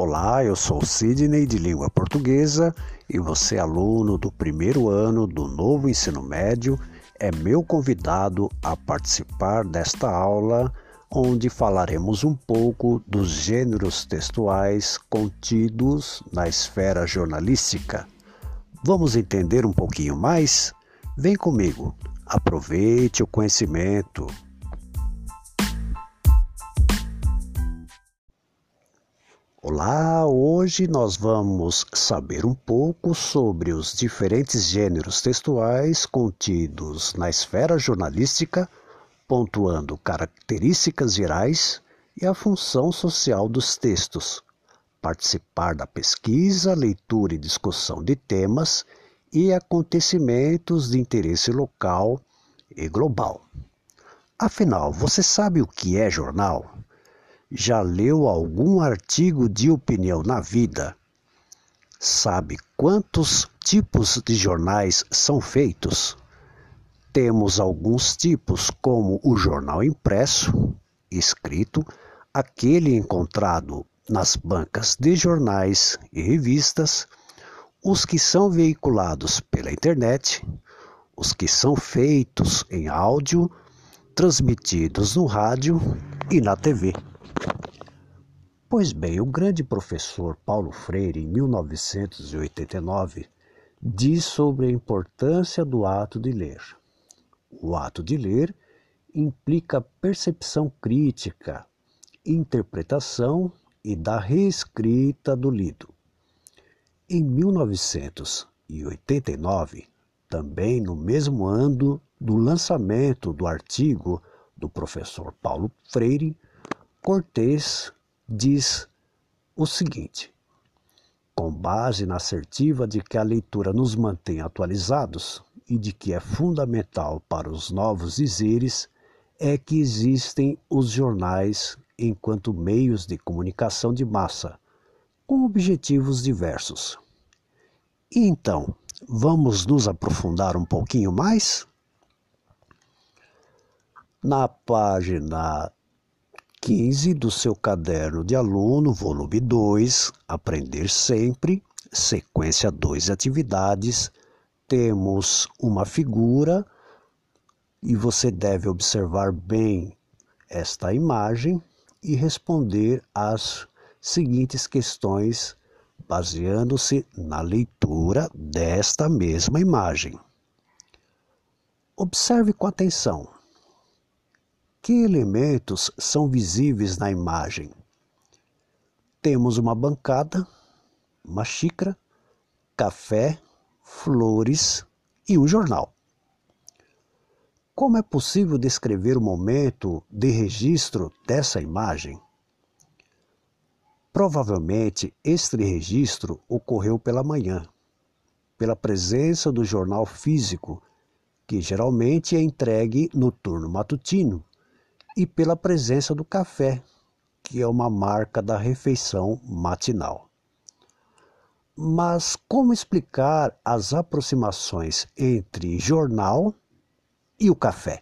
Olá, eu sou Sidney de língua portuguesa e você, aluno do primeiro ano do novo ensino médio, é meu convidado a participar desta aula onde falaremos um pouco dos gêneros textuais contidos na esfera jornalística. Vamos entender um pouquinho mais? Vem comigo, aproveite o conhecimento. Olá, hoje nós vamos saber um pouco sobre os diferentes gêneros textuais contidos na esfera jornalística, pontuando características gerais e a função social dos textos, participar da pesquisa, leitura e discussão de temas e acontecimentos de interesse local e global. Afinal, você sabe o que é jornal? Já leu algum artigo de opinião na vida? Sabe quantos tipos de jornais são feitos? Temos alguns tipos, como o jornal impresso, escrito, aquele encontrado nas bancas de jornais e revistas, os que são veiculados pela internet, os que são feitos em áudio, transmitidos no rádio e na TV. Pois bem, o grande professor Paulo Freire, em 1989, diz sobre a importância do ato de ler. O ato de ler implica percepção crítica, interpretação e da reescrita do lido. Em 1989, também no mesmo ano do lançamento do artigo do professor Paulo Freire, Cortês diz o seguinte: com base na assertiva de que a leitura nos mantém atualizados e de que é fundamental para os novos dizeres, é que existem os jornais enquanto meios de comunicação de massa, com objetivos diversos. E então, vamos nos aprofundar um pouquinho mais? Na página 15 do seu caderno de aluno, volume 2, Aprender Sempre, sequência 2 atividades, temos uma figura e você deve observar bem esta imagem e responder às seguintes questões baseando-se na leitura desta mesma imagem. Observe com atenção. Que elementos são visíveis na imagem? Temos uma bancada, uma xícara, café, flores e um jornal. Como é possível descrever o momento de registro dessa imagem? Provavelmente este registro ocorreu pela manhã, pela presença do jornal físico, que geralmente é entregue no turno matutino e pela presença do café, que é uma marca da refeição matinal. Mas como explicar as aproximações entre jornal e o café?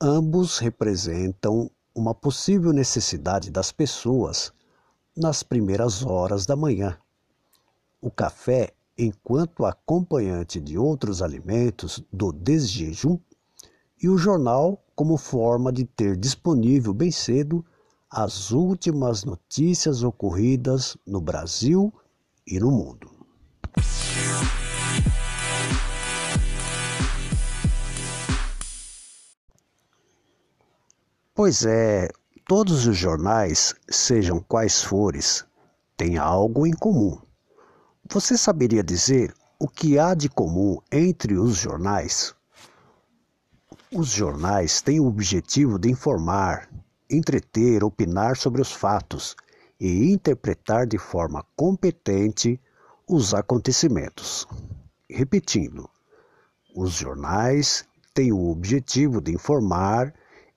Ambos representam uma possível necessidade das pessoas nas primeiras horas da manhã. O café, enquanto acompanhante de outros alimentos do desjejum, e o jornal como forma de ter disponível bem cedo as últimas notícias ocorridas no Brasil e no mundo. Pois é, todos os jornais, sejam quais forem, têm algo em comum. Você saberia dizer o que há de comum entre os jornais? Os jornais têm o objetivo de informar, entreter, opinar sobre os fatos e interpretar de forma competente os acontecimentos. Repetindo, os jornais têm o objetivo de informar,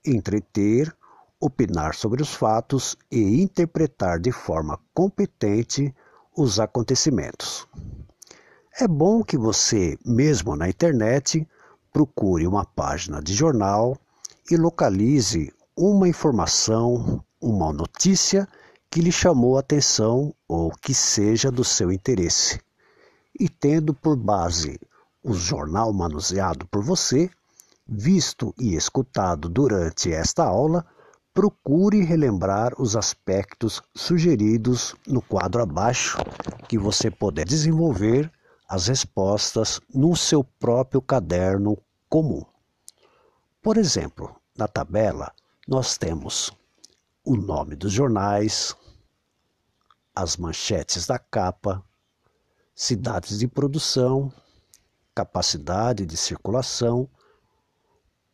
entreter, opinar sobre os fatos e interpretar de forma competente os acontecimentos. É bom que você, mesmo na internet, procure uma página de jornal e localize uma informação, uma notícia que lhe chamou a atenção ou que seja do seu interesse. E tendo por base o jornal manuseado por você, visto e escutado durante esta aula, procure relembrar os aspectos sugeridos no quadro abaixo, que você poder desenvolver as respostas no seu próprio caderno comum. Por exemplo, na tabela, nós temos o nome dos jornais, as manchetes da capa, cidades de produção, capacidade de circulação,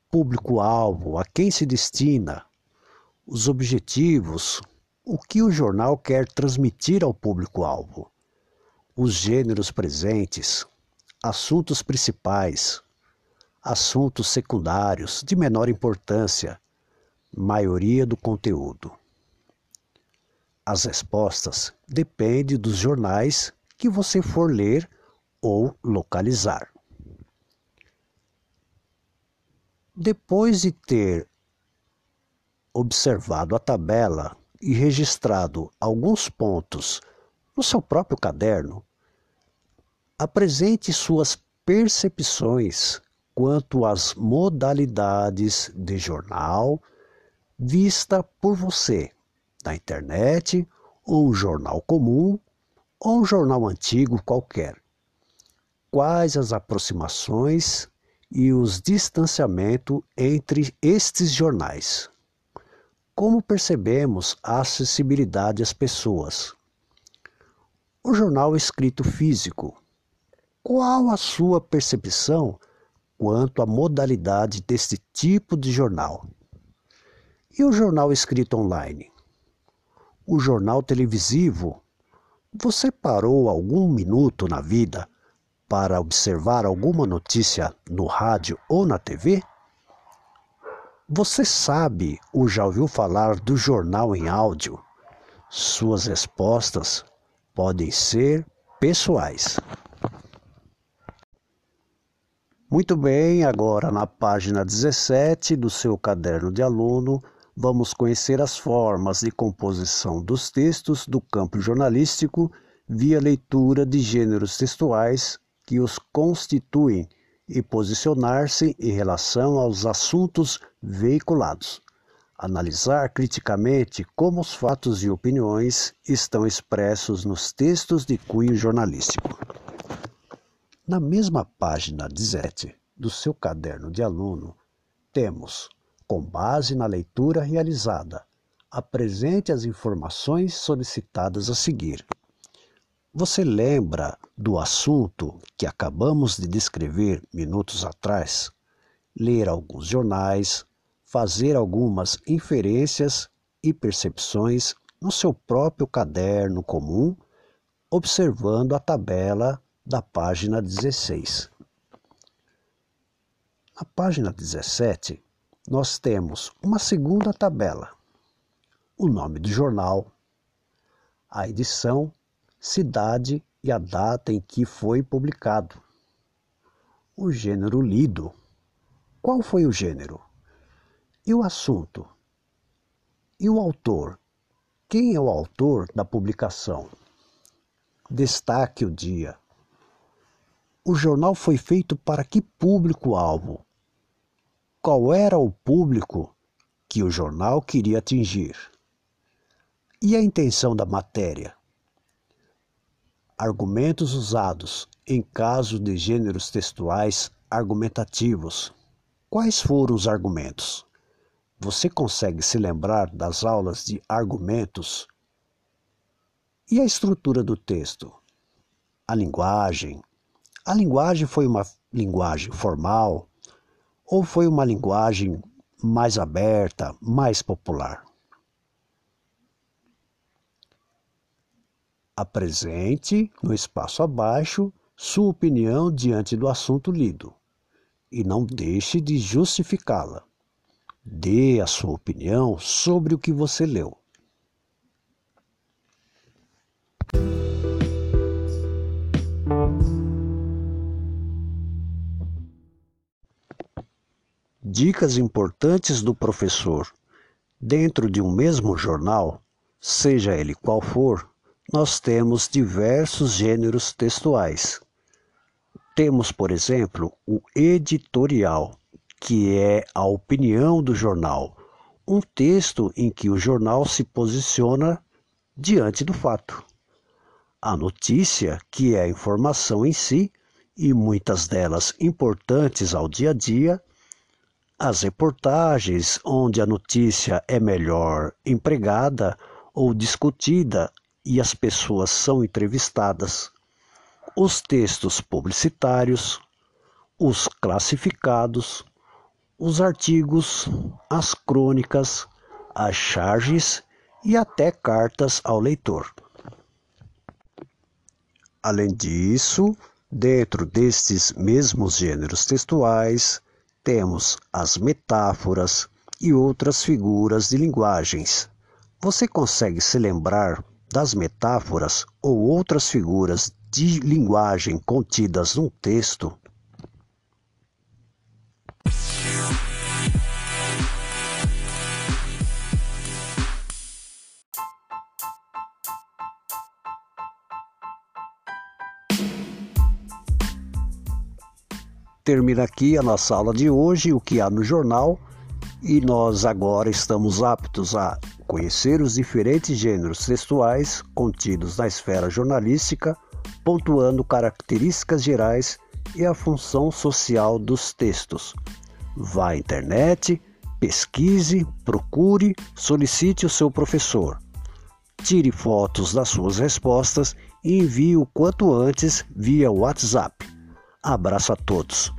público-alvo, a quem se destina, os objetivos, o que o jornal quer transmitir ao público-alvo, os gêneros presentes, assuntos principais, assuntos secundários de menor importância, maioria do conteúdo. As respostas dependem dos jornais que você for ler ou localizar. Depois de ter observado a tabela e registrado alguns pontos no seu próprio caderno, apresente suas percepções quanto às modalidades de jornal vista por você na internet, ou um jornal comum, ou um jornal antigo qualquer. Quais as aproximações e os distanciamentos entre estes jornais? Como percebemos a acessibilidade às pessoas? O jornal escrito físico. Qual a sua percepção quanto à modalidade deste tipo de jornal? E o jornal escrito online? O jornal televisivo? Você parou algum minuto na vida para observar alguma notícia no rádio ou na TV? Você sabe ou já ouviu falar do jornal em áudio? Suas respostas podem ser pessoais. Muito bem, agora na página 17 do seu caderno de aluno, vamos conhecer as formas de composição dos textos do campo jornalístico via leitura de gêneros textuais que os constituem e posicionar-se em relação aos assuntos veiculados. Analisar criticamente como os fatos e opiniões estão expressos nos textos de cunho jornalístico. Na mesma página 17 do seu caderno de aluno, temos com base na leitura realizada, apresente as informações solicitadas a seguir. Você lembra do assunto que acabamos de descrever minutos atrás? Ler alguns jornais, fazer algumas inferências e percepções no seu próprio caderno comum, observando a tabela da página 16. Na página 17, nós temos uma segunda tabela: o nome do jornal, a edição, cidade e a data em que foi publicado, o gênero lido. Qual foi o gênero? E o assunto? E o autor? Quem é o autor da publicação? Destaque o dia. O jornal foi feito para que público-alvo? qual era o público que o jornal queria atingir. E a intenção da matéria? Argumentos usados em caso de gêneros textuais argumentativos. Quais foram os argumentos? Você consegue se lembrar das aulas de argumentos? E a estrutura do texto? A linguagem. A linguagem foi uma linguagem formal, ou foi uma linguagem mais aberta, mais popular? Apresente, no espaço abaixo, sua opinião diante do assunto lido e não deixe de justificá-la. Dê a sua opinião sobre o que você leu. Dicas importantes do professor. Dentro de um mesmo jornal, seja ele qual for, nós temos diversos gêneros textuais. Temos, por exemplo, o editorial, que é a opinião do jornal, um texto em que o jornal se posiciona diante do fato. A notícia, que é a informação em si, e muitas delas importantes ao dia a dia, as reportagens, onde a notícia é melhor empregada ou discutida e as pessoas são entrevistadas, os textos publicitários, os classificados, os artigos, as crônicas, as charges e até cartas ao leitor. Além disso, dentro destes mesmos gêneros textuais, temos as metáforas e outras figuras de linguagens. Você consegue se lembrar das metáforas ou outras figuras de linguagem contidas num texto termina aqui a nossa aula de hoje, o que há no jornal, e nós agora estamos aptos a conhecer os diferentes gêneros textuais contidos na esfera jornalística, pontuando características gerais e a função social dos textos. Vá à internet, pesquise, procure, solicite o seu professor. Tire fotos das suas respostas e envie o quanto antes via WhatsApp. Abraço a todos.